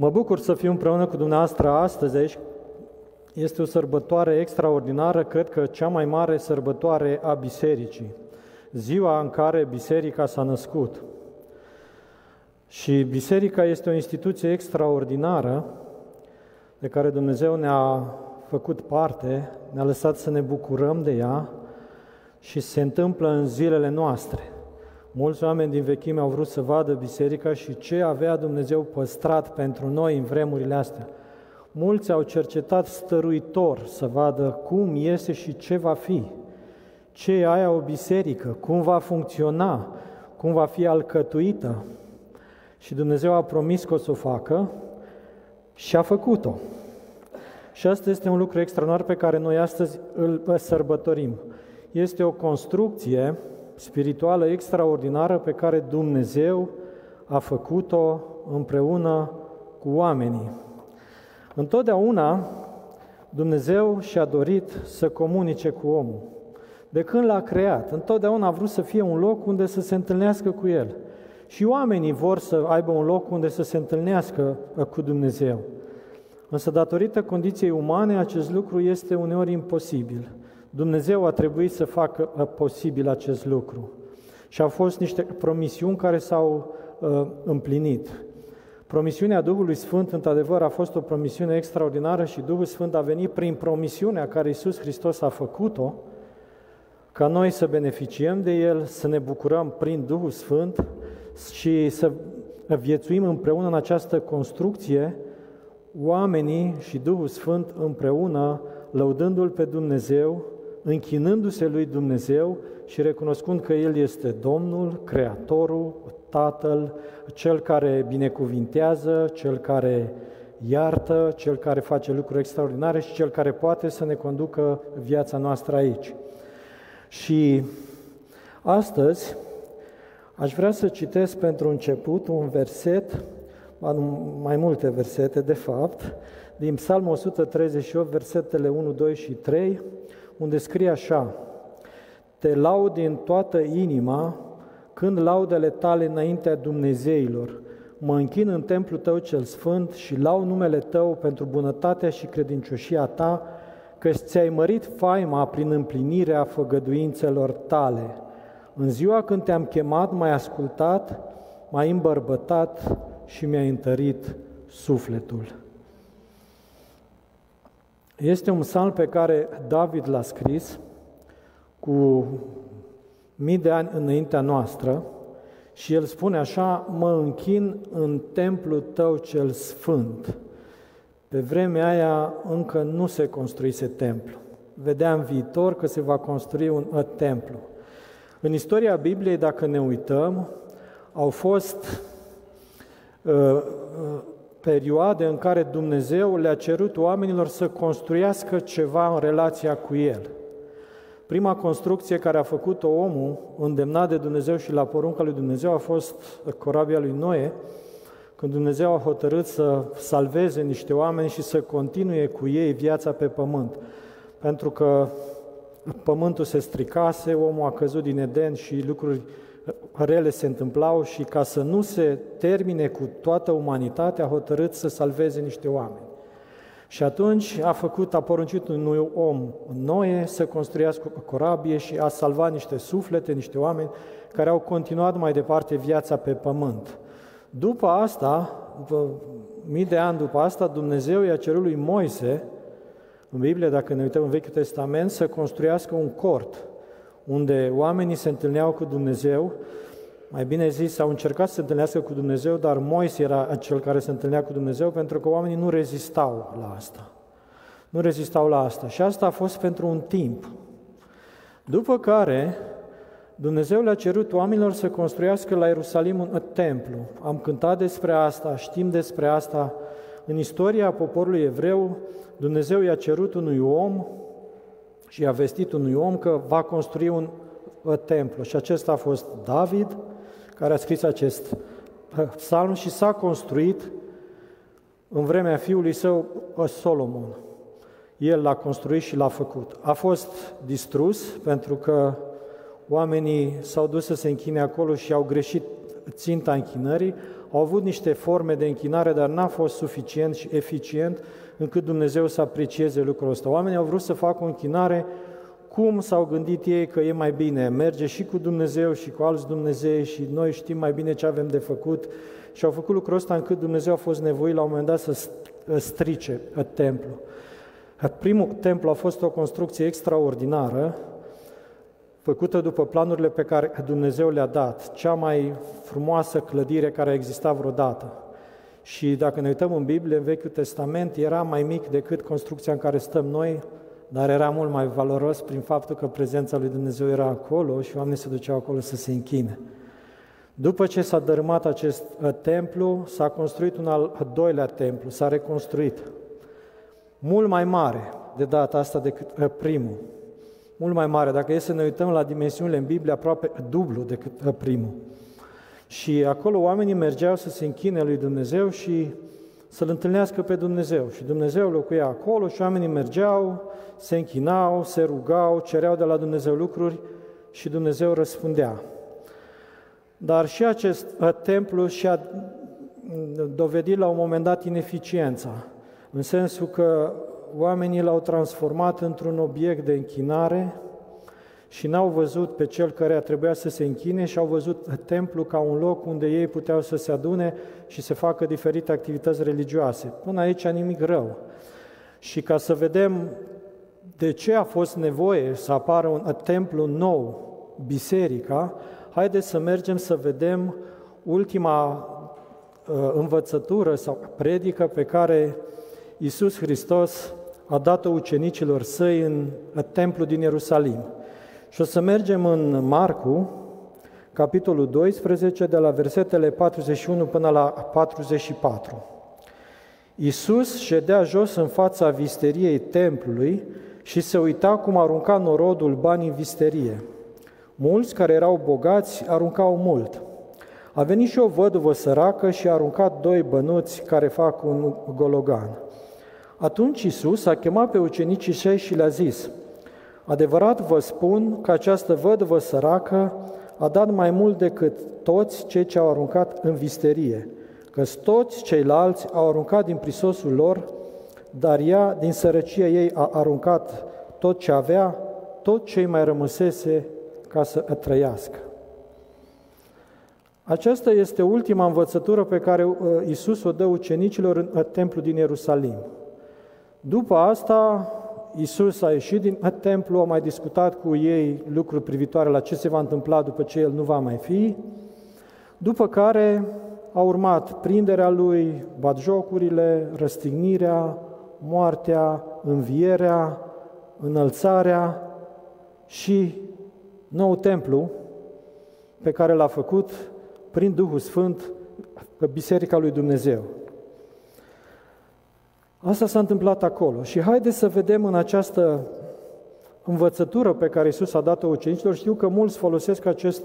Mă bucur să fiu împreună cu dumneavoastră astăzi aici. Este o sărbătoare extraordinară, cred că cea mai mare sărbătoare a bisericii. Ziua în care biserica s-a născut. Și biserica este o instituție extraordinară de care Dumnezeu ne-a făcut parte, ne-a lăsat să ne bucurăm de ea și se întâmplă în zilele noastre. Mulți oameni din vechime au vrut să vadă biserica și ce avea Dumnezeu păstrat pentru noi în vremurile astea. Mulți au cercetat stăruitor să vadă cum iese și ce va fi, ce e aia o biserică, cum va funcționa, cum va fi alcătuită. Și Dumnezeu a promis că o să o facă și a făcut-o. Și asta este un lucru extraordinar pe care noi astăzi îl sărbătorim. Este o construcție spirituală extraordinară pe care Dumnezeu a făcut-o împreună cu oamenii. Întotdeauna Dumnezeu și-a dorit să comunice cu omul. De când l-a creat, întotdeauna a vrut să fie un loc unde să se întâlnească cu El. Și oamenii vor să aibă un loc unde să se întâlnească cu Dumnezeu. Însă, datorită condiției umane, acest lucru este uneori imposibil. Dumnezeu a trebuit să facă posibil acest lucru. Și au fost niște promisiuni care s-au uh, împlinit. Promisiunea Duhului Sfânt, într-adevăr, a fost o promisiune extraordinară și Duhul Sfânt a venit prin promisiunea care Iisus Hristos a făcut-o, ca noi să beneficiem de El, să ne bucurăm prin Duhul Sfânt și să viețuim împreună în această construcție, oamenii și Duhul Sfânt împreună, lăudându-L pe Dumnezeu, închinându-se lui Dumnezeu și recunoscând că El este Domnul, Creatorul, Tatăl, Cel care binecuvintează, Cel care iartă, Cel care face lucruri extraordinare și Cel care poate să ne conducă viața noastră aici. Și astăzi aș vrea să citesc pentru început un verset, mai multe versete de fapt, din Psalmul 138, versetele 1, 2 și 3, unde scrie așa, Te laud din toată inima când laudele tale înaintea Dumnezeilor. Mă închin în templul tău cel sfânt și lau numele tău pentru bunătatea și credincioșia ta, că ți-ai mărit faima prin împlinirea făgăduințelor tale. În ziua când te-am chemat, m-ai ascultat, m-ai îmbărbătat și mi-ai întărit sufletul. Este un psalm pe care David l-a scris cu mii de ani înaintea noastră și el spune așa, mă închin în templul tău cel sfânt. Pe vremea aia încă nu se construise templu. Vedeam viitor că se va construi un templu. În istoria Bibliei, dacă ne uităm, au fost uh, uh, perioade în care Dumnezeu le-a cerut oamenilor să construiască ceva în relația cu El. Prima construcție care a făcut-o omul, îndemnat de Dumnezeu și la porunca lui Dumnezeu, a fost corabia lui Noe, când Dumnezeu a hotărât să salveze niște oameni și să continue cu ei viața pe pământ. Pentru că pământul se stricase, omul a căzut din Eden și lucruri rele se întâmplau și ca să nu se termine cu toată umanitatea, a hotărât să salveze niște oameni. Și atunci a făcut, a poruncit unui om Noe să construiască o corabie și a salvat niște suflete, niște oameni care au continuat mai departe viața pe pământ. După asta, după mii de ani după asta, Dumnezeu i-a cerut lui Moise, în Biblie, dacă ne uităm în Vechiul Testament, să construiască un cort unde oamenii se întâlneau cu Dumnezeu, mai bine zis, au încercat să se întâlnească cu Dumnezeu, dar Moise era cel care se întâlnea cu Dumnezeu pentru că oamenii nu rezistau la asta. Nu rezistau la asta. Și asta a fost pentru un timp. După care, Dumnezeu le-a cerut oamenilor să construiască la Ierusalim un templu. Am cântat despre asta, știm despre asta. În istoria poporului evreu, Dumnezeu i-a cerut unui om și i-a vestit unui om că va construi un templu. Și acesta a fost David, care a scris acest psalm și s-a construit în vremea fiului său Solomon. El l-a construit și l-a făcut. A fost distrus pentru că oamenii s-au dus să se închine acolo și au greșit ținta închinării, au avut niște forme de închinare, dar n-a fost suficient și eficient încât Dumnezeu să aprecieze lucrul ăsta. Oamenii au vrut să facă o închinare cum s-au gândit ei că e mai bine, merge și cu Dumnezeu și cu alți Dumnezei și noi știm mai bine ce avem de făcut și au făcut lucrul ăsta încât Dumnezeu a fost nevoit la un moment dat să strice templu. Primul templu a fost o construcție extraordinară, făcută după planurile pe care Dumnezeu le-a dat, cea mai frumoasă clădire care a existat vreodată. Și dacă ne uităm în Biblie, în Vechiul Testament, era mai mic decât construcția în care stăm noi, dar era mult mai valoros prin faptul că prezența lui Dumnezeu era acolo și oamenii se duceau acolo să se închine. După ce s-a dărâmat acest uh, templu, s-a construit un al doilea templu, s-a reconstruit. Mult mai mare de data asta decât uh, primul. Mult mai mare. Dacă e să ne uităm la dimensiunile în Biblie, aproape dublu decât uh, primul. Și acolo oamenii mergeau să se închine lui Dumnezeu și să-L întâlnească pe Dumnezeu. Și Dumnezeu locuia acolo și oamenii mergeau, se închinau, se rugau, cereau de la Dumnezeu lucruri și Dumnezeu răspundea. Dar și acest uh, templu și-a mm, dovedit la un moment dat ineficiența, în sensul că oamenii l-au transformat într-un obiect de închinare și n-au văzut pe cel care trebuia să se închine și au văzut templu ca un loc unde ei puteau să se adune și să facă diferite activități religioase. Până aici nimic rău. Și ca să vedem de ce a fost nevoie să apară un templu nou, biserica, haideți să mergem să vedem ultima uh, învățătură sau predică pe care Iisus Hristos a dat-o ucenicilor săi în templu din Ierusalim. Și o să mergem în Marcu, capitolul 12, de la versetele 41 până la 44. Iisus ședea jos în fața visteriei templului și se uita cum arunca norodul bani în visterie. Mulți care erau bogați aruncau mult. A venit și o văduvă săracă și a aruncat doi bănuți care fac un gologan. Atunci Isus a chemat pe ucenicii săi și le-a zis, Adevărat vă spun că această văduvă săracă a dat mai mult decât toți cei ce au aruncat în visterie, că toți ceilalți au aruncat din prisosul lor, dar ea, din sărăcia ei, a aruncat tot ce avea, tot ce mai rămăsese ca să trăiască. Aceasta este ultima învățătură pe care uh, Isus o dă ucenicilor în uh, templu din Ierusalim. După asta, Isus a ieșit din uh, templu, a mai discutat cu ei lucruri privitoare la ce se va întâmpla după ce el nu va mai fi, după care a urmat prinderea lui, batjocurile, răstignirea, moartea, învierea, înălțarea și nou templu pe care l-a făcut prin Duhul Sfânt pe Biserica lui Dumnezeu. Asta s-a întâmplat acolo și haideți să vedem în această învățătură pe care Iisus a dat-o ucenicilor, știu că mulți folosesc acest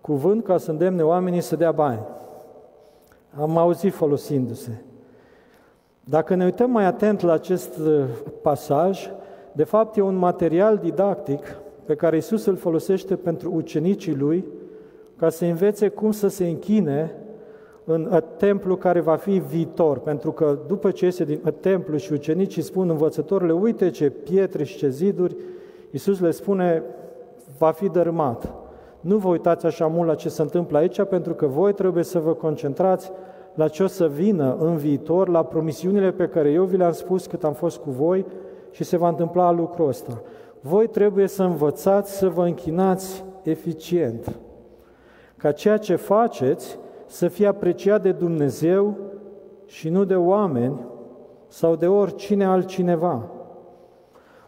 cuvânt ca să îndemne oamenii să dea bani. Am auzit folosindu-se. Dacă ne uităm mai atent la acest pasaj, de fapt e un material didactic pe care Isus îl folosește pentru ucenicii lui ca să învețe cum să se închine în templu care va fi viitor, pentru că după ce iese din templu și ucenicii spun învățătorile, uite ce pietre și ce ziduri, Iisus le spune, va fi dărâmat. Nu vă uitați așa mult la ce se întâmplă aici, pentru că voi trebuie să vă concentrați la ce o să vină în viitor, la promisiunile pe care eu vi le-am spus cât am fost cu voi și se va întâmpla lucrul ăsta. Voi trebuie să învățați să vă închinați eficient, ca ceea ce faceți să fie apreciat de Dumnezeu și nu de oameni sau de oricine altcineva.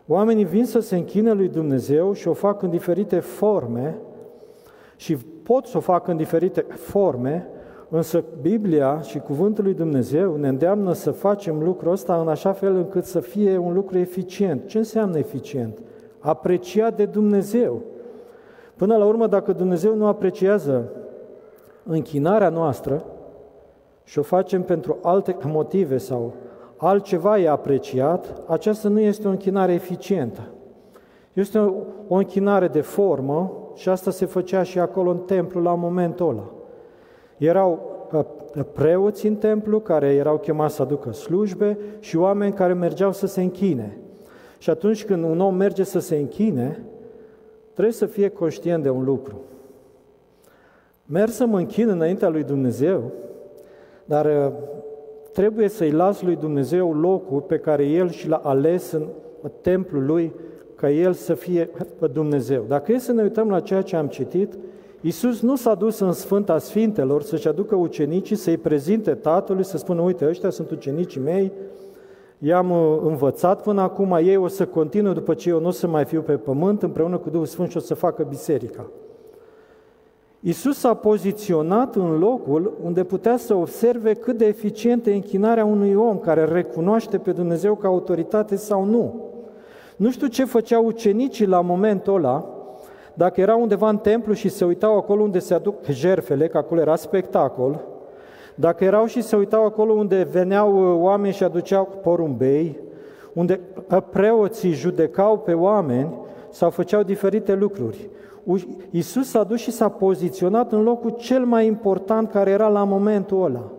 Oamenii vin să se închine lui Dumnezeu și o fac în diferite forme și pot să o facă în diferite forme, însă Biblia și Cuvântul lui Dumnezeu ne îndeamnă să facem lucrul ăsta în așa fel încât să fie un lucru eficient. Ce înseamnă eficient? Apreciat de Dumnezeu. Până la urmă, dacă Dumnezeu nu apreciază închinarea noastră și o facem pentru alte motive sau altceva e apreciat, aceasta nu este o închinare eficientă. Este o, o închinare de formă și asta se făcea și acolo în templu la momentul ăla. Erau uh, preoți în templu care erau chemați să aducă slujbe și oameni care mergeau să se închine. Și atunci când un om merge să se închine, trebuie să fie conștient de un lucru. Merg să mă închin înaintea lui Dumnezeu, dar uh, trebuie să-i las lui Dumnezeu locul pe care El și l-a ales în templul Lui, ca El să fie Dumnezeu. Dacă e să ne uităm la ceea ce am citit, Iisus nu s-a dus în Sfânta Sfintelor să-și aducă ucenicii, să-i prezinte Tatălui, să spună, uite, ăștia sunt ucenicii mei, i-am uh, învățat până acum, ei o să continue după ce eu nu o să mai fiu pe pământ, împreună cu Duhul Sfânt și o să facă biserica. Iisus s-a poziționat în locul unde putea să observe cât de eficientă e închinarea unui om care recunoaște pe Dumnezeu ca autoritate sau nu. Nu știu ce făceau ucenicii la momentul ăla, dacă era undeva în templu și se uitau acolo unde se aduc jerfele, că acolo era spectacol, dacă erau și se uitau acolo unde veneau uh, oameni și aduceau porumbei, unde uh, preoții judecau pe oameni sau făceau diferite lucruri. Iisus s-a dus și s-a poziționat în locul cel mai important care era la momentul ăla.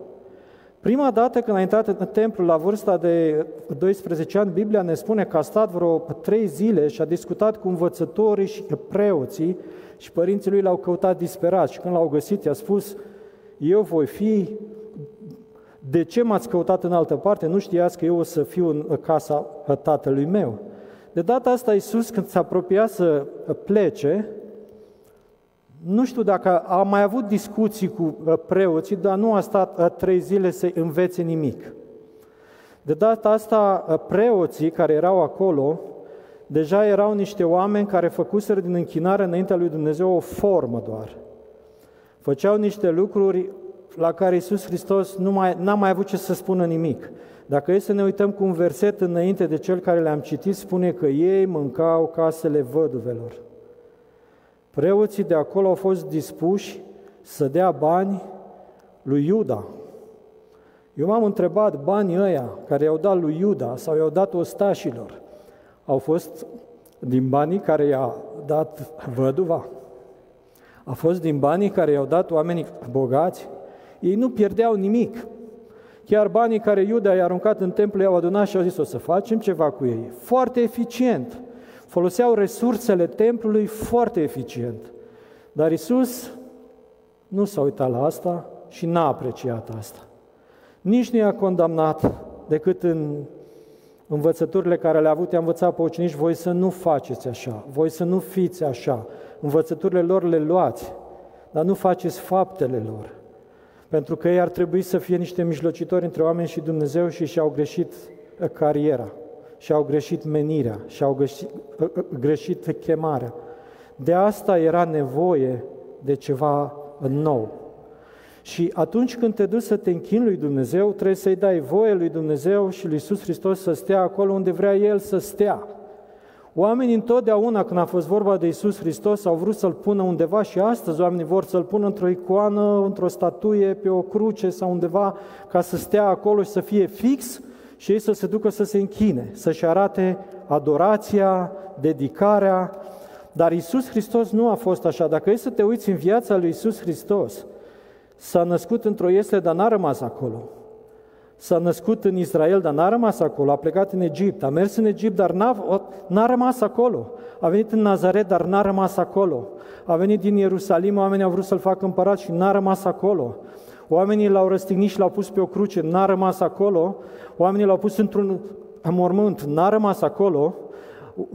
Prima dată când a intrat în templu la vârsta de 12 ani, Biblia ne spune că a stat vreo trei zile și a discutat cu învățătorii și preoții și părinții lui l-au căutat disperat și când l-au găsit i-a spus eu voi fi, de ce m-ați căutat în altă parte? Nu știați că eu o să fiu în casa tatălui meu. De data asta Iisus când s-a apropiat să plece, nu știu dacă a mai avut discuții cu uh, preoții, dar nu a stat uh, trei zile să învețe nimic. De data asta, uh, preoții care erau acolo, deja erau niște oameni care făcuseră din închinare înaintea lui Dumnezeu o formă doar. Făceau niște lucruri la care Iisus Hristos nu mai, n-a mai avut ce să spună nimic. Dacă e să ne uităm cu un verset înainte de cel care le-am citit, spune că ei mâncau casele văduvelor. Preoții de acolo au fost dispuși să dea bani lui Iuda. Eu m-am întrebat, banii ăia care i-au dat lui Iuda sau i-au dat ostașilor, au fost din banii care i-a dat văduva? A fost din banii care i-au dat oamenii bogați? Ei nu pierdeau nimic. Chiar banii care Iuda i-a aruncat în templu i-au adunat și au zis o să facem ceva cu ei. Foarte eficient foloseau resursele templului foarte eficient. Dar Isus nu s-a uitat la asta și n-a apreciat asta. Nici nu i-a condamnat decât în învățăturile care le-a avut, i-a învățat pe ucenici, voi să nu faceți așa, voi să nu fiți așa. Învățăturile lor le luați, dar nu faceți faptele lor. Pentru că ei ar trebui să fie niște mijlocitori între oameni și Dumnezeu și și-au greșit cariera și-au greșit menirea, și-au greșit, ă, ă, greșit chemarea. De asta era nevoie de ceva nou. Și atunci când te duci să te închini lui Dumnezeu, trebuie să-i dai voie lui Dumnezeu și lui Iisus Hristos să stea acolo unde vrea El să stea. Oamenii întotdeauna când a fost vorba de Iisus Hristos au vrut să-L pună undeva și astăzi oamenii vor să-L pună într-o icoană, într-o statuie, pe o cruce sau undeva ca să stea acolo și să fie fix și ei să se ducă să se închine, să-și arate adorația, dedicarea, dar Isus Hristos nu a fost așa. Dacă e să te uiți în viața lui Isus Hristos, s-a născut într-o iesle, dar n-a rămas acolo. S-a născut în Israel, dar n-a rămas acolo. A plecat în Egipt, a mers în Egipt, dar n-a, n-a rămas acolo. A venit în Nazaret, dar n-a rămas acolo. A venit din Ierusalim, oamenii au vrut să-l facă împărat și n-a rămas acolo. Oamenii l-au răstignit și l-au pus pe o cruce, n-a rămas acolo. Oamenii l-au pus într-un mormânt, n-a rămas acolo.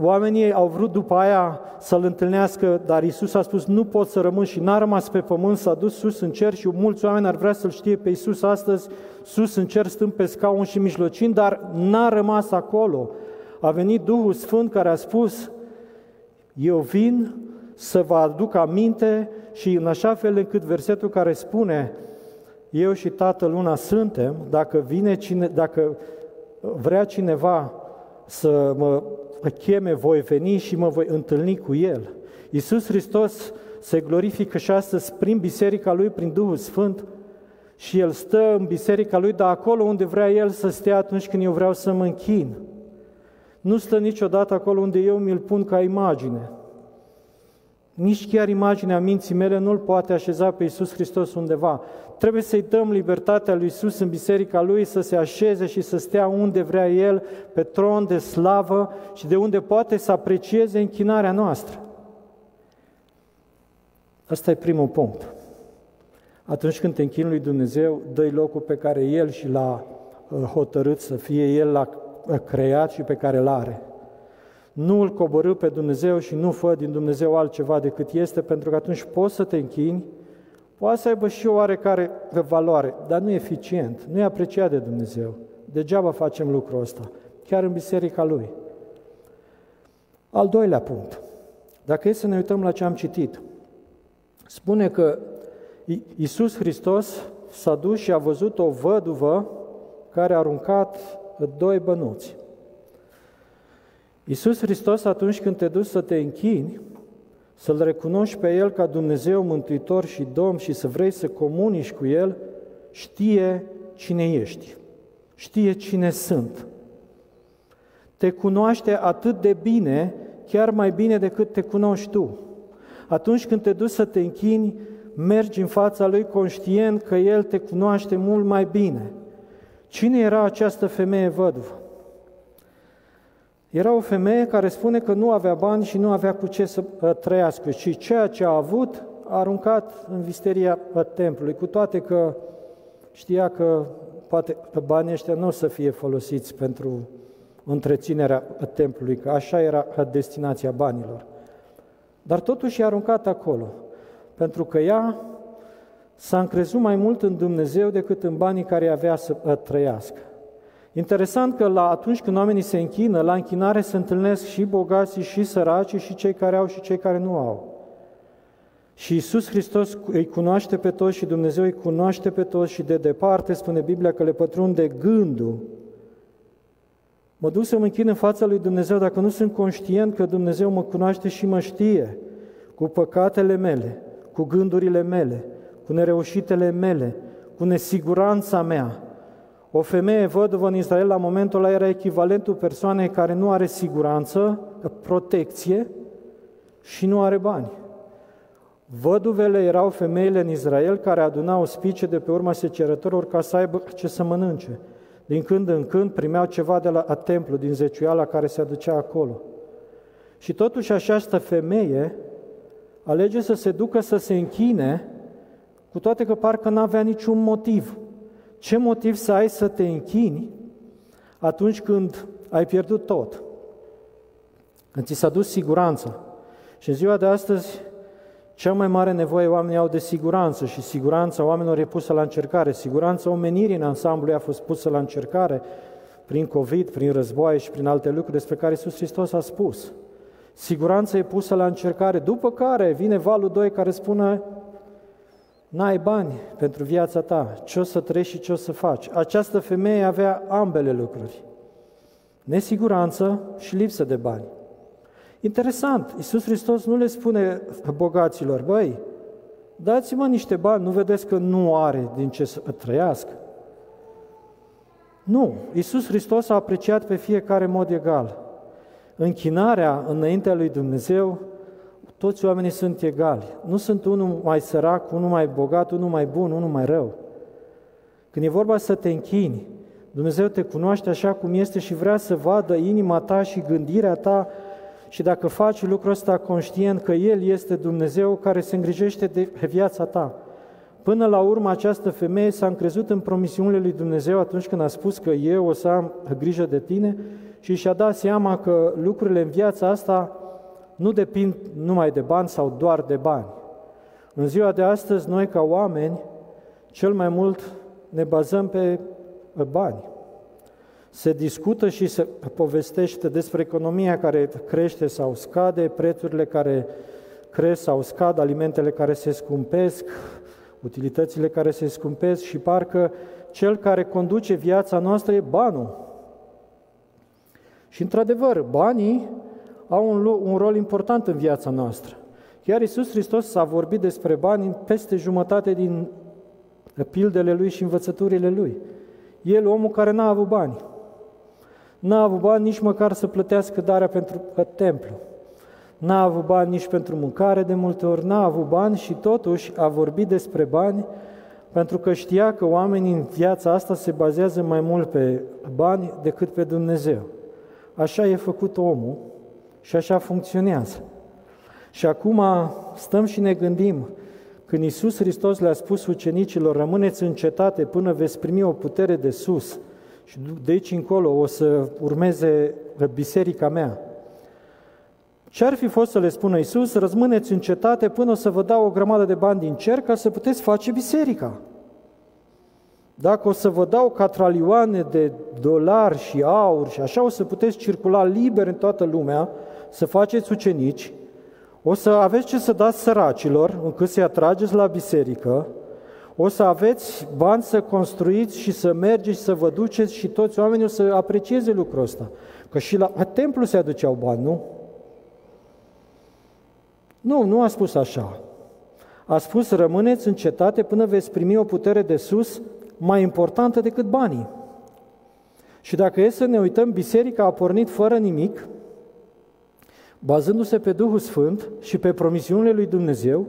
Oamenii au vrut după aia să-L întâlnească, dar Isus a spus, nu pot să rămân și n-a rămas pe pământ, s-a dus sus în cer și mulți oameni ar vrea să-L știe pe Isus astăzi, sus în cer stând pe scaun și mijlocind, dar n-a rămas acolo. A venit Duhul Sfânt care a spus, eu vin să vă aduc aminte și în așa fel încât versetul care spune, eu și Tatăl una suntem, dacă vine cine, dacă vrea cineva să mă cheme, voi veni și mă voi întâlni cu El. Iisus Hristos se glorifică și astăzi prin biserica Lui, prin Duhul Sfânt, și El stă în biserica Lui, dar acolo unde vrea El să stea atunci când eu vreau să mă închin. Nu stă niciodată acolo unde eu mi-l pun ca imagine. Nici chiar imaginea minții mele nu-L poate așeza pe Iisus Hristos undeva. Trebuie să-i dăm libertatea lui Iisus în biserica Lui să se așeze și să stea unde vrea El, pe tron de slavă și de unde poate să aprecieze închinarea noastră. Asta e primul punct. Atunci când te închin lui Dumnezeu, dă locul pe care El și l-a uh, hotărât să fie, El l-a uh, creat și pe care îl are. Nu îl coborâ pe Dumnezeu și nu fă din Dumnezeu altceva decât este, pentru că atunci poți să te închini, poate să aibă și o oarecare valoare, dar nu e eficient, nu e apreciat de Dumnezeu. Degeaba facem lucrul ăsta, chiar în biserica Lui. Al doilea punct. Dacă e să ne uităm la ce am citit, spune că Iisus Hristos s-a dus și a văzut o văduvă care a aruncat doi bănuți. Iisus Hristos, atunci când te duci să te închini, să-L recunoști pe El ca Dumnezeu, Mântuitor și Domn și să vrei să comunici cu El, știe cine ești, știe cine sunt. Te cunoaște atât de bine, chiar mai bine decât te cunoști tu. Atunci când te duci să te închini, mergi în fața Lui conștient că El te cunoaște mult mai bine. Cine era această femeie văduvă? Era o femeie care spune că nu avea bani și nu avea cu ce să uh, trăiască și ceea ce a avut a aruncat în visteria uh, templului, cu toate că știa că poate banii ăștia nu o să fie folosiți pentru întreținerea uh, templului, că așa era destinația banilor. Dar totuși i-a aruncat acolo, pentru că ea s-a încrezut mai mult în Dumnezeu decât în banii care avea să trăiască. Interesant că la atunci când oamenii se închină, la închinare se întâlnesc și bogații, și săracii, și cei care au, și cei care nu au. Și Iisus Hristos îi cunoaște pe toți și Dumnezeu îi cunoaște pe toți și de departe spune Biblia că le pătrunde gândul. Mă duc să mă închin în fața lui Dumnezeu dacă nu sunt conștient că Dumnezeu mă cunoaște și mă știe cu păcatele mele, cu gândurile mele, cu nereușitele mele, cu nesiguranța mea, o femeie văduvă în Israel la momentul ăla era echivalentul persoanei care nu are siguranță, protecție și nu are bani. Văduvele erau femeile în Israel care adunau spice de pe urma secerătorilor ca să aibă ce să mănânce. Din când în când primeau ceva de la templu, din zeciuiala care se aducea acolo. Și totuși această femeie alege să se ducă să se închine, cu toate că parcă n-avea niciun motiv. Ce motiv să ai să te închini atunci când ai pierdut tot? Când ți s-a dus siguranța. Și în ziua de astăzi, cea mai mare nevoie oamenii au de siguranță și siguranța oamenilor e pusă la încercare. Siguranța omenirii în ansamblu a fost pusă la încercare prin COVID, prin războaie și prin alte lucruri despre care Iisus Hristos a spus. Siguranța e pusă la încercare, după care vine valul 2 care spune N-ai bani pentru viața ta, ce o să trăiești și ce o să faci. Această femeie avea ambele lucruri. Nesiguranță și lipsă de bani. Interesant, Iisus Hristos nu le spune bogaților, băi, dați-mă niște bani, nu vedeți că nu are din ce să trăiască? Nu, Iisus Hristos a apreciat pe fiecare mod egal. Închinarea înaintea lui Dumnezeu toți oamenii sunt egali. Nu sunt unul mai sărac, unul mai bogat, unul mai bun, unul mai rău. Când e vorba să te închini, Dumnezeu te cunoaște așa cum este și vrea să vadă inima ta și gândirea ta și dacă faci lucrul ăsta conștient că El este Dumnezeu care se îngrijește de viața ta. Până la urmă, această femeie s-a încrezut în promisiunile lui Dumnezeu atunci când a spus că eu o să am grijă de tine și și-a dat seama că lucrurile în viața asta nu depind numai de bani sau doar de bani. În ziua de astăzi, noi ca oameni, cel mai mult ne bazăm pe bani. Se discută și se povestește despre economia care crește sau scade, prețurile care cresc sau scad, alimentele care se scumpesc, utilitățile care se scumpesc și parcă cel care conduce viața noastră e banul. Și într-adevăr, banii au un, un rol important în viața noastră. Chiar Iisus Hristos s-a vorbit despre bani în peste jumătate din pildele lui și învățăturile lui. El, omul care n-a avut bani, n-a avut bani nici măcar să plătească darea pentru templu. N-a avut bani nici pentru mâncare de multe ori, n-a avut bani și totuși a vorbit despre bani pentru că știa că oamenii în viața asta se bazează mai mult pe bani decât pe Dumnezeu. Așa e făcut omul și așa funcționează. Și acum stăm și ne gândim, când Iisus Hristos le-a spus ucenicilor, rămâneți în cetate până veți primi o putere de sus și de aici încolo o să urmeze biserica mea. Ce ar fi fost să le spună Iisus, rămâneți în cetate până o să vă dau o grămadă de bani din cer ca să puteți face biserica. Dacă o să vă dau catralioane de dolari și aur și așa o să puteți circula liber în toată lumea, să faceți ucenici, o să aveți ce să dați săracilor, încât să-i atrageți la biserică, o să aveți bani să construiți și să mergeți și să vă duceți și toți oamenii o să aprecieze lucrul ăsta. Că și la templu se aduceau bani, nu? Nu, nu a spus așa. A spus, rămâneți în cetate până veți primi o putere de sus mai importantă decât banii. Și dacă e să ne uităm, biserica a pornit fără nimic, bazându-se pe Duhul Sfânt și pe promisiunile lui Dumnezeu,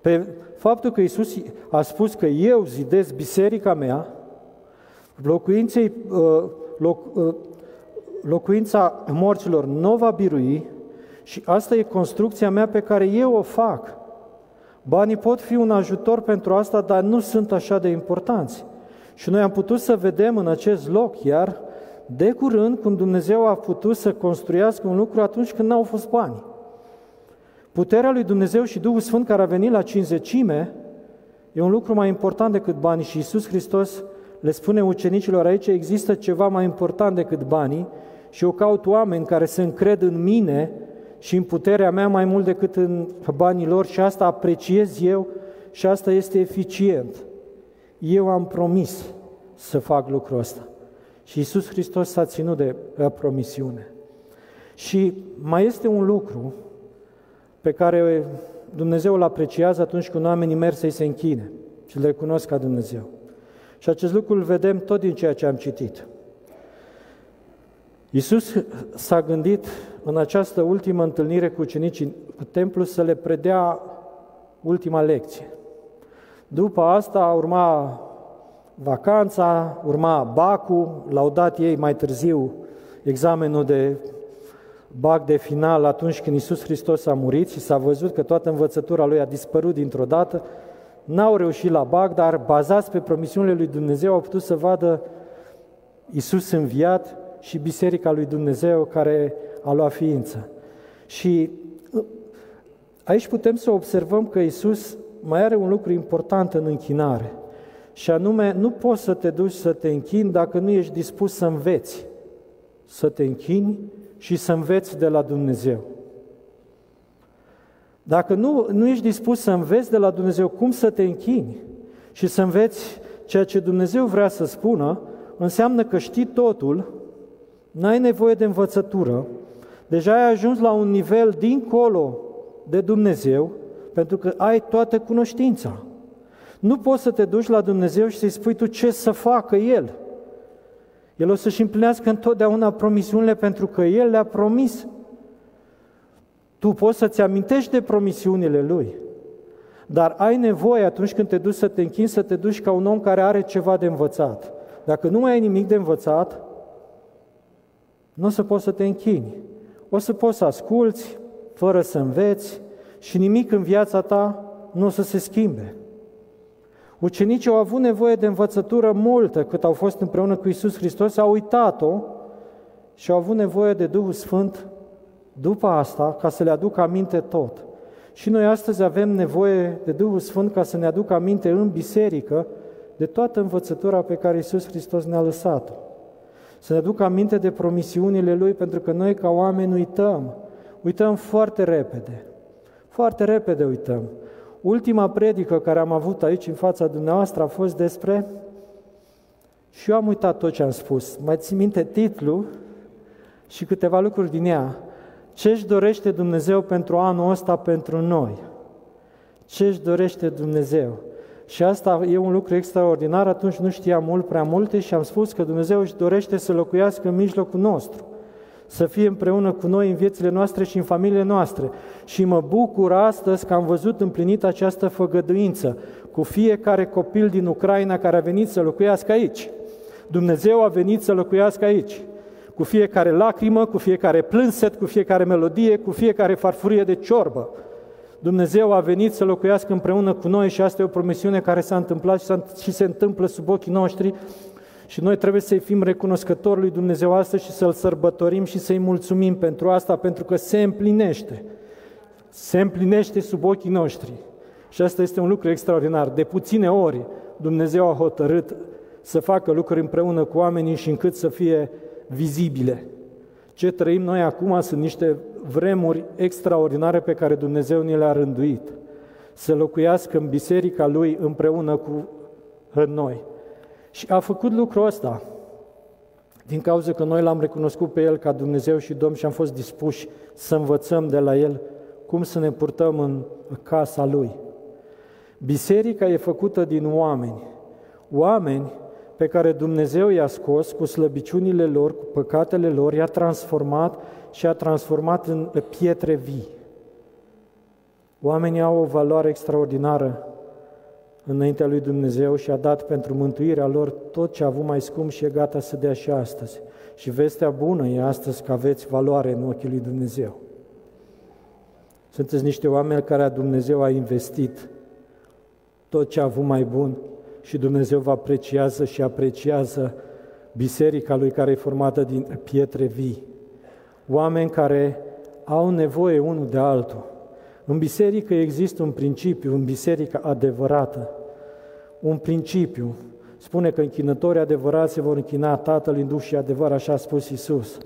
pe faptul că Isus a spus că eu zidesc biserica mea, locuinței, uh, loc, uh, locuința morților nu va birui și asta e construcția mea pe care eu o fac. Banii pot fi un ajutor pentru asta, dar nu sunt așa de importanți. Și noi am putut să vedem în acest loc, iar de curând, când Dumnezeu a putut să construiască un lucru atunci când n-au fost bani. Puterea lui Dumnezeu și Duhul Sfânt care a venit la cinzecime e un lucru mai important decât banii și Iisus Hristos le spune ucenicilor aici, există ceva mai important decât banii și eu caut oameni care se încred în mine și în puterea mea mai mult decât în banii lor și asta apreciez eu și asta este eficient. Eu am promis să fac lucrul ăsta. Și Isus Hristos s-a ținut de promisiune. Și mai este un lucru pe care Dumnezeu îl apreciază atunci când oamenii merg să-i se închine și le recunosc ca Dumnezeu. Și acest lucru îl vedem tot din ceea ce am citit. Iisus s-a gândit în această ultimă întâlnire cu ucenicii cu templu să le predea ultima lecție. După asta urma vacanța, urma bacul, l-au dat ei mai târziu examenul de bac de final atunci când Iisus Hristos a murit și s-a văzut că toată învățătura lui a dispărut dintr-o dată, n-au reușit la bac, dar bazați pe promisiunile lui Dumnezeu au putut să vadă Iisus înviat și Biserica lui Dumnezeu care a luat ființă. Și uh, aici putem să observăm că Iisus mai are un lucru important în închinare. Și anume, nu poți să te duci să te închini dacă nu ești dispus să înveți. Să te închini și să înveți de la Dumnezeu. Dacă nu, nu ești dispus să înveți de la Dumnezeu cum să te închini și să înveți ceea ce Dumnezeu vrea să spună, înseamnă că știi totul, n-ai nevoie de învățătură, deja ai ajuns la un nivel dincolo de Dumnezeu, pentru că ai toată cunoștința. Nu poți să te duci la Dumnezeu și să-i spui tu ce să facă El. El o să-și împlinească întotdeauna promisiunile pentru că El le-a promis. Tu poți să-ți amintești de promisiunile Lui, dar ai nevoie atunci când te duci să te închini, să te duci ca un om care are ceva de învățat. Dacă nu mai ai nimic de învățat, nu o să poți să te închini. O să poți să asculți, fără să înveți, și nimic în viața ta nu o să se schimbe. Ucenicii au avut nevoie de învățătură multă cât au fost împreună cu Isus Hristos, au uitat-o și au avut nevoie de Duhul Sfânt după asta ca să le aducă aminte tot. Și noi astăzi avem nevoie de Duhul Sfânt ca să ne aducă aminte în biserică de toată învățătura pe care Isus Hristos ne-a lăsat-o. Să ne aducă aminte de promisiunile Lui, pentru că noi ca oameni uităm. Uităm foarte repede. Foarte repede uităm. Ultima predică care am avut aici în fața dumneavoastră a fost despre și eu am uitat tot ce am spus. Mai țin minte titlul și câteva lucruri din ea. Ce își dorește Dumnezeu pentru anul ăsta pentru noi? Ce își dorește Dumnezeu? Și asta e un lucru extraordinar, atunci nu știam mult prea multe și am spus că Dumnezeu își dorește să locuiască în mijlocul nostru, să fie împreună cu noi în viețile noastre și în familiile noastre. Și mă bucur astăzi că am văzut împlinit această făgăduință cu fiecare copil din Ucraina care a venit să locuiască aici. Dumnezeu a venit să locuiască aici. Cu fiecare lacrimă, cu fiecare plânset, cu fiecare melodie, cu fiecare farfurie de ciorbă. Dumnezeu a venit să locuiască împreună cu noi și asta e o promisiune care s-a întâmplat și, și se întâmplă sub ochii noștri și noi trebuie să-i fim recunoscători lui Dumnezeu astăzi și să-L sărbătorim și să-i mulțumim pentru asta, pentru că se împlinește. Se împlinește sub ochii noștri. Și asta este un lucru extraordinar. De puține ori Dumnezeu a hotărât să facă lucruri împreună cu oamenii și încât să fie vizibile. Ce trăim noi acum sunt niște vremuri extraordinare pe care Dumnezeu ni le-a rânduit. Să locuiască în biserica Lui împreună cu noi. Și a făcut lucrul ăsta din cauza că noi l-am recunoscut pe El ca Dumnezeu și Domn și am fost dispuși să învățăm de la El cum să ne purtăm în casa Lui. Biserica e făcută din oameni. Oameni pe care Dumnezeu i-a scos cu slăbiciunile lor, cu păcatele lor, i-a transformat și a transformat în pietre vii. Oamenii au o valoare extraordinară înaintea lui Dumnezeu și a dat pentru mântuirea lor tot ce a avut mai scump și e gata să dea și astăzi. Și vestea bună e astăzi că aveți valoare în ochii lui Dumnezeu. Sunteți niște oameni care Dumnezeu a investit tot ce a avut mai bun și Dumnezeu vă apreciază și apreciază biserica lui care e formată din pietre vii. Oameni care au nevoie unul de altul. În biserică există un principiu, în biserică adevărată, un principiu. Spune că închinătorii adevărați se vor închina Tatăl în Duh și adevăr, așa a spus Isus.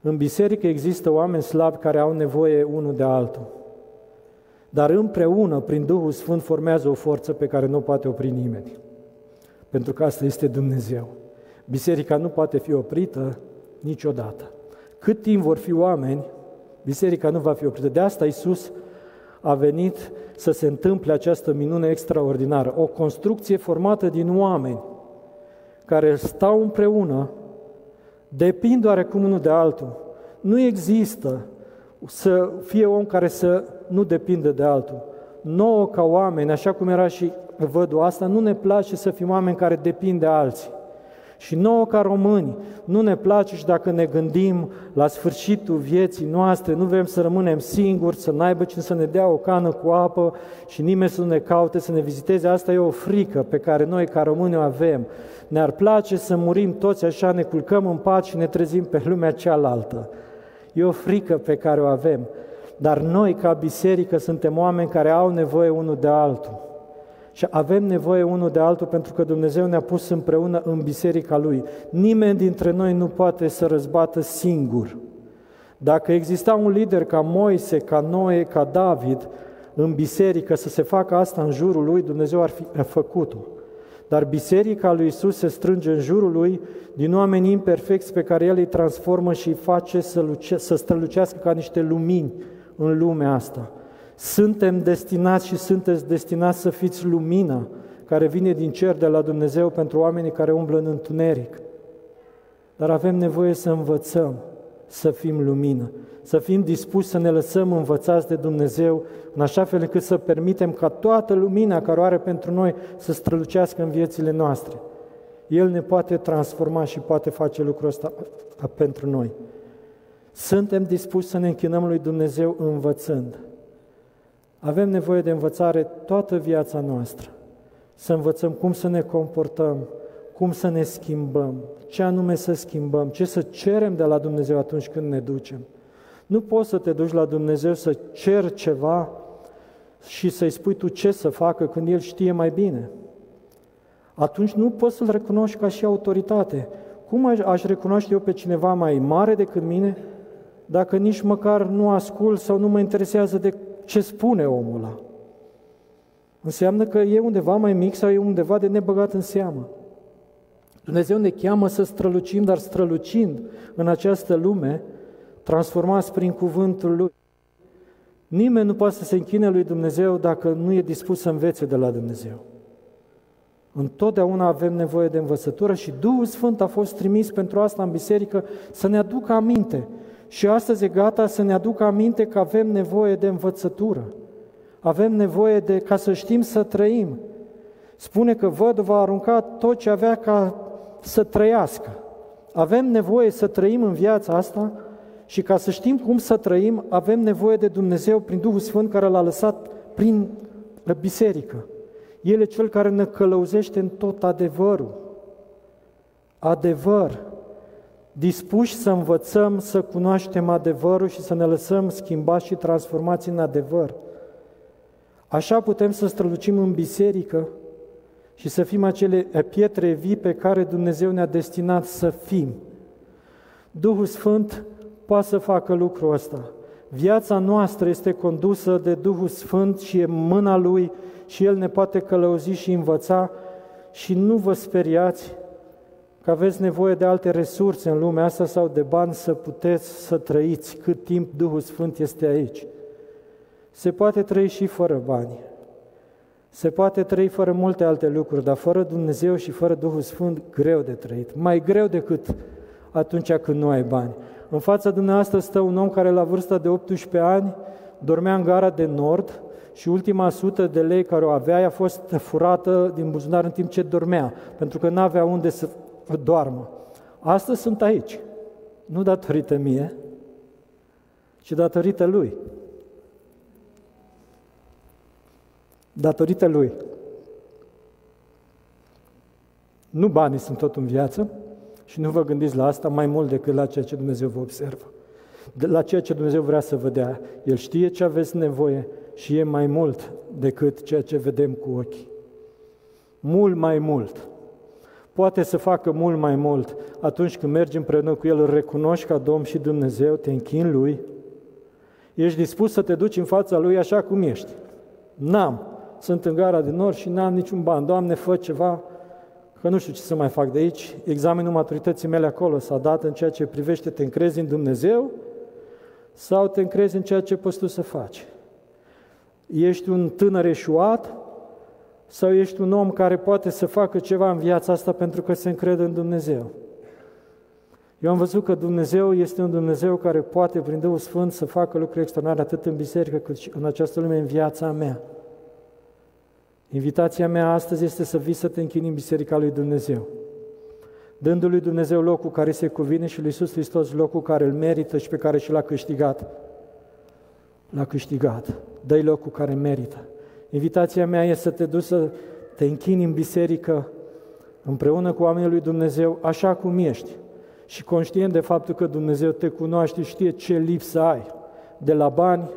În biserică există oameni slabi care au nevoie unul de altul. Dar împreună, prin Duhul Sfânt, formează o forță pe care nu o poate opri nimeni. Pentru că asta este Dumnezeu. Biserica nu poate fi oprită niciodată. Cât timp vor fi oameni, biserica nu va fi oprită. De asta Isus a venit să se întâmple această minune extraordinară. O construcție formată din oameni care stau împreună, depind oarecum unul de altul. Nu există să fie om care să nu depindă de altul. Nouă ca oameni, așa cum era și vădul asta, nu ne place să fim oameni care depind de alții. Și nouă ca români, nu ne place și dacă ne gândim la sfârșitul vieții noastre, nu vrem să rămânem singuri, să n-aibă cine să ne dea o cană cu apă și nimeni să nu ne caute, să ne viziteze. Asta e o frică pe care noi ca români o avem. Ne-ar place să murim toți așa, ne culcăm în pat și ne trezim pe lumea cealaltă. E o frică pe care o avem. Dar noi, ca biserică, suntem oameni care au nevoie unul de altul. Și avem nevoie unul de altul pentru că Dumnezeu ne-a pus împreună în biserica Lui. Nimeni dintre noi nu poate să răzbată singur. Dacă exista un lider ca Moise, ca Noe, ca David în biserică să se facă asta în jurul lui, Dumnezeu ar fi făcut-o. Dar biserica lui Isus se strânge în jurul lui din oameni imperfecți pe care El îi transformă și îi face să, luce- să strălucească ca niște lumini în lumea asta. Suntem destinați și sunteți destinați să fiți lumina care vine din cer de la Dumnezeu pentru oamenii care umblă în întuneric. Dar avem nevoie să învățăm să fim lumină, să fim dispuși să ne lăsăm învățați de Dumnezeu, în așa fel încât să permitem ca toată lumina care o are pentru noi să strălucească în viețile noastre. El ne poate transforma și poate face lucrul ăsta pentru noi. Suntem dispuși să ne închinăm lui Dumnezeu învățând. Avem nevoie de învățare toată viața noastră. Să învățăm cum să ne comportăm, cum să ne schimbăm, ce anume să schimbăm, ce să cerem de la Dumnezeu atunci când ne ducem. Nu poți să te duci la Dumnezeu să cer ceva și să-i spui tu ce să facă când El știe mai bine. Atunci nu poți să-L recunoști ca și autoritate. Cum aș recunoaște eu pe cineva mai mare decât mine dacă nici măcar nu ascult sau nu mă interesează de ce spune omul ăla? Înseamnă că e undeva mai mic sau e undeva de nebăgat în seamă. Dumnezeu ne cheamă să strălucim, dar strălucind în această lume, transformați prin cuvântul Lui. Nimeni nu poate să se închine lui Dumnezeu dacă nu e dispus să învețe de la Dumnezeu. Întotdeauna avem nevoie de învățătură și Duhul Sfânt a fost trimis pentru asta în biserică să ne aducă aminte. Și astăzi e gata să ne aducă aminte că avem nevoie de învățătură. Avem nevoie de ca să știm să trăim. Spune că văduva a aruncat tot ce avea ca să trăiască. Avem nevoie să trăim în viața asta și ca să știm cum să trăim, avem nevoie de Dumnezeu prin Duhul Sfânt care l-a lăsat prin biserică. El e Cel care ne călăuzește în tot adevărul. Adevăr. Dispuși să învățăm, să cunoaștem adevărul și să ne lăsăm schimbați și transformați în adevăr. Așa putem să strălucim în biserică și să fim acele pietre vii pe care Dumnezeu ne-a destinat să fim. Duhul Sfânt poate să facă lucrul ăsta. Viața noastră este condusă de Duhul Sfânt și e mâna Lui și El ne poate călăuzi și învăța și nu vă speriați că aveți nevoie de alte resurse în lumea asta sau de bani să puteți să trăiți cât timp Duhul Sfânt este aici. Se poate trăi și fără bani. Se poate trăi fără multe alte lucruri, dar fără Dumnezeu și fără Duhul Sfânt, greu de trăit. Mai greu decât atunci când nu ai bani. În fața dumneavoastră stă un om care la vârsta de 18 ani dormea în gara de nord și ultima sută de lei care o avea a fost furată din buzunar în timp ce dormea, pentru că nu avea unde să doarmă. Astăzi sunt aici, nu datorită mie, ci datorită lui. Datorită lui. Nu banii sunt tot în viață și nu vă gândiți la asta mai mult decât la ceea ce Dumnezeu vă observă. De la ceea ce Dumnezeu vrea să vă dea. El știe ce aveți nevoie și e mai mult decât ceea ce vedem cu ochii. Mult mai mult. Poate să facă mult mai mult atunci când mergi împreună cu El, îl recunoști ca Domn și Dumnezeu, te închin Lui, ești dispus să te duci în fața Lui așa cum ești. N-am. Sunt în gara de nord și n-am niciun ban. Doamne, fă ceva, că nu știu ce să mai fac de aici. Examenul maturității mele acolo s-a dat în ceea ce privește te încrezi în Dumnezeu sau te încrezi în ceea ce poți tu să faci. Ești un tânăr eșuat sau ești un om care poate să facă ceva în viața asta pentru că se încrede în Dumnezeu. Eu am văzut că Dumnezeu este un Dumnezeu care poate, prin Duhul Sfânt, să facă lucruri extraordinare atât în biserică cât și în această lume, în viața mea. Invitația mea astăzi este să vii să te închini în Biserica lui Dumnezeu, dându-lui Dumnezeu locul care se cuvine și lui Iisus Hristos locul care îl merită și pe care și l-a câștigat. L-a câștigat. Dă-i locul care merită. Invitația mea este să te duci să te închini în biserică împreună cu oamenii lui Dumnezeu așa cum ești și conștient de faptul că Dumnezeu te cunoaște, știe ce lipsă ai, de la bani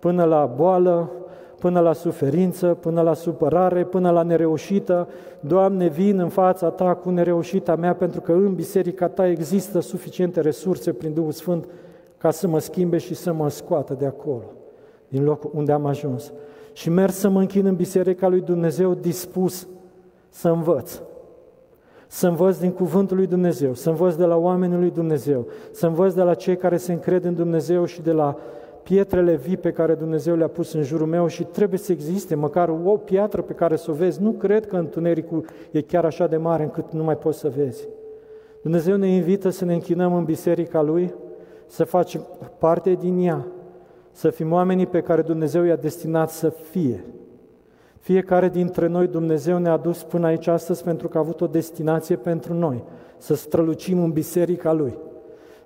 până la boală, până la suferință, până la supărare, până la nereușită. Doamne, vin în fața Ta cu nereușita mea, pentru că în biserica Ta există suficiente resurse prin Duhul Sfânt ca să mă schimbe și să mă scoată de acolo, din locul unde am ajuns. Și merg să mă închin în biserica lui Dumnezeu dispus să învăț. Să învăț din cuvântul lui Dumnezeu, să învăț de la oamenii lui Dumnezeu, să învăț de la cei care se încred în Dumnezeu și de la pietrele vii pe care Dumnezeu le-a pus în jurul meu și trebuie să existe măcar o piatră pe care să o vezi. Nu cred că întunericul e chiar așa de mare încât nu mai poți să vezi. Dumnezeu ne invită să ne închinăm în biserica Lui, să facem parte din ea, să fim oamenii pe care Dumnezeu i-a destinat să fie. Fiecare dintre noi Dumnezeu ne-a dus până aici astăzi pentru că a avut o destinație pentru noi, să strălucim în biserica Lui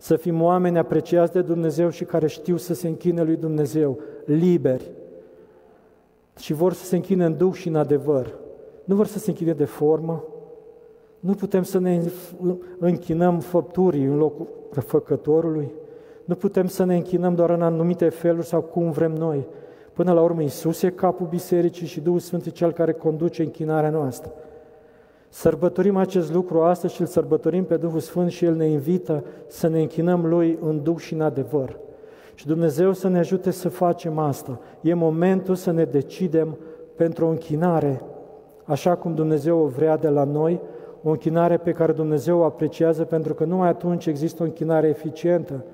să fim oameni apreciați de Dumnezeu și care știu să se închine lui Dumnezeu, liberi. Și vor să se închine în duh și în adevăr. Nu vor să se închine de formă. Nu putem să ne închinăm făpturii în locul făcătorului. Nu putem să ne închinăm doar în anumite feluri sau cum vrem noi. Până la urmă, Iisus e capul bisericii și Duhul Sfânt e Cel care conduce închinarea noastră. Sărbătorim acest lucru astăzi și îl sărbătorim pe Duhul Sfânt și El ne invită să ne închinăm Lui în Duh și în adevăr. Și Dumnezeu să ne ajute să facem asta. E momentul să ne decidem pentru o închinare, așa cum Dumnezeu o vrea de la noi, o închinare pe care Dumnezeu o apreciază, pentru că numai atunci există o închinare eficientă.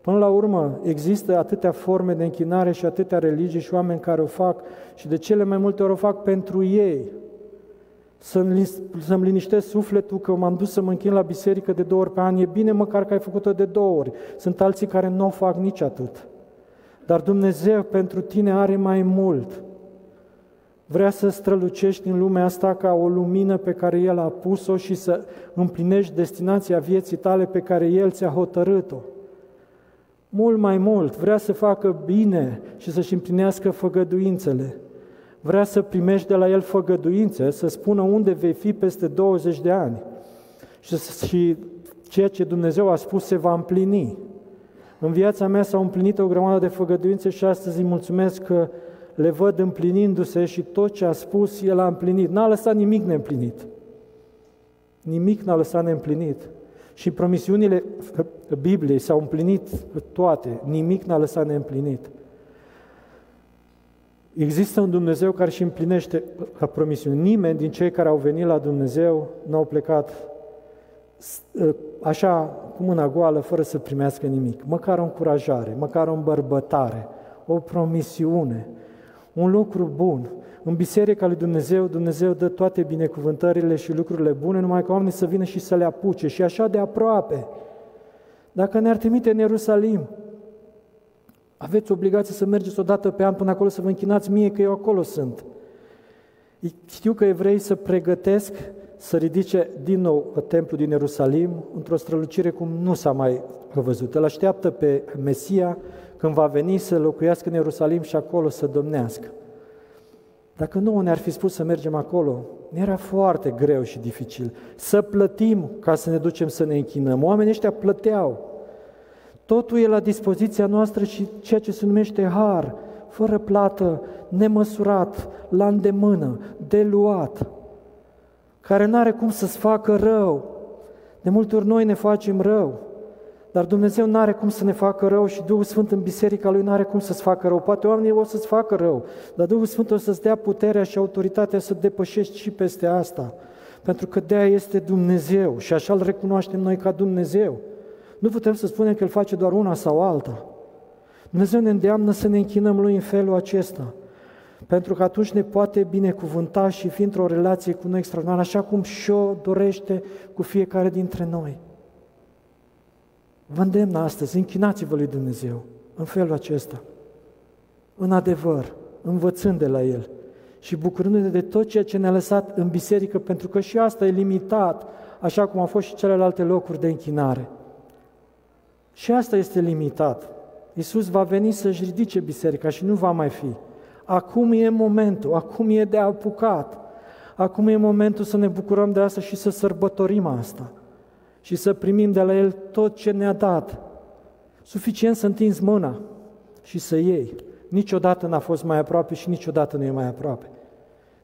Până la urmă, există atâtea forme de închinare și atâtea religii și oameni care o fac și de cele mai multe ori o fac pentru ei, să-mi liniștesc sufletul că m-am dus să mă închin la biserică de două ori pe an. E bine măcar că ai făcut-o de două ori. Sunt alții care nu o fac nici atât. Dar Dumnezeu pentru tine are mai mult. Vrea să strălucești în lumea asta ca o lumină pe care El a pus-o și să împlinești destinația vieții tale pe care El ți-a hotărât-o. Mult mai mult, vrea să facă bine și să-și împlinească făgăduințele. Vrea să primești de la El făgăduințe, să spună unde vei fi peste 20 de ani. Și, și ceea ce Dumnezeu a spus se va împlini. În viața mea s-au împlinit o grămadă de făgăduințe și astăzi îi mulțumesc că le văd împlinindu-se și tot ce a spus, El a împlinit. N-a lăsat nimic neîmplinit. Nimic n-a lăsat neîmplinit. Și promisiunile Bibliei s-au împlinit toate. Nimic n-a lăsat neîmplinit. Există un Dumnezeu care și împlinește promisiuni. Nimeni din cei care au venit la Dumnezeu nu au plecat așa cu mâna goală, fără să primească nimic. Măcar o încurajare, măcar o îmbărbătare, o promisiune, un lucru bun. În Biserica lui Dumnezeu, Dumnezeu dă toate binecuvântările și lucrurile bune, numai ca oamenii să vină și să le apuce și așa de aproape. Dacă ne-ar trimite în Ierusalim, aveți obligație să mergeți o dată pe an până acolo să vă închinați mie că eu acolo sunt. Știu că evrei să pregătesc să ridice din nou templul din Ierusalim într-o strălucire cum nu s-a mai văzut. Îl așteaptă pe Mesia când va veni să locuiască în Ierusalim și acolo să domnească. Dacă nu ne-ar fi spus să mergem acolo, ne era foarte greu și dificil să plătim ca să ne ducem să ne închinăm. Oamenii ăștia plăteau. Totul e la dispoziția noastră și ceea ce se numește har, fără plată, nemăsurat, la îndemână, de luat, care nu are cum să-ți facă rău. De multe ori noi ne facem rău. Dar Dumnezeu nu are cum să ne facă rău și Duhul Sfânt în biserica Lui nu are cum să-ți facă rău. Poate oamenii o să-ți facă rău, dar Duhul Sfânt o să-ți dea puterea și autoritatea să depășești și peste asta. Pentru că de este Dumnezeu și așa îl recunoaștem noi ca Dumnezeu. Nu putem să spunem că El face doar una sau alta. Dumnezeu ne îndeamnă să ne închinăm Lui în felul acesta. Pentru că atunci ne poate binecuvânta și fi într-o relație cu noi extraordinară, așa cum și-o dorește cu fiecare dintre noi. Vă îndemn astăzi, închinați-vă lui Dumnezeu în felul acesta, în adevăr, învățând de la El și bucurându-ne de tot ceea ce ne-a lăsat în biserică, pentru că și asta e limitat, așa cum au fost și celelalte locuri de închinare. Și asta este limitat. Iisus va veni să-și ridice biserica și nu va mai fi. Acum e momentul, acum e de apucat. Acum e momentul să ne bucurăm de asta și să sărbătorim asta și să primim de la El tot ce ne-a dat. Suficient să întinzi mâna și să iei. Niciodată n-a fost mai aproape și niciodată nu e mai aproape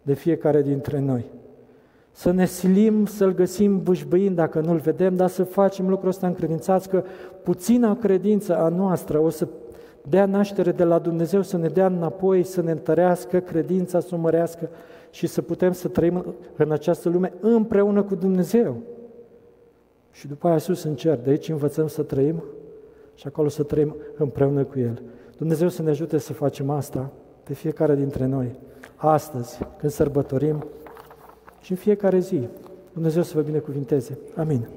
de fiecare dintre noi. Să ne silim să-L găsim bâșbâind dacă nu-L vedem, dar să facem lucrul ăsta încredințați că puțina credință a noastră o să dea naștere de la Dumnezeu, să ne dea înapoi, să ne întărească credința, să o mărească și să putem să trăim în această lume împreună cu Dumnezeu. Și după aia sus în cer, de aici învățăm să trăim și acolo să trăim împreună cu El. Dumnezeu să ne ajute să facem asta pe fiecare dintre noi, astăzi, când sărbătorim și în fiecare zi. Dumnezeu să vă binecuvinteze. Amin.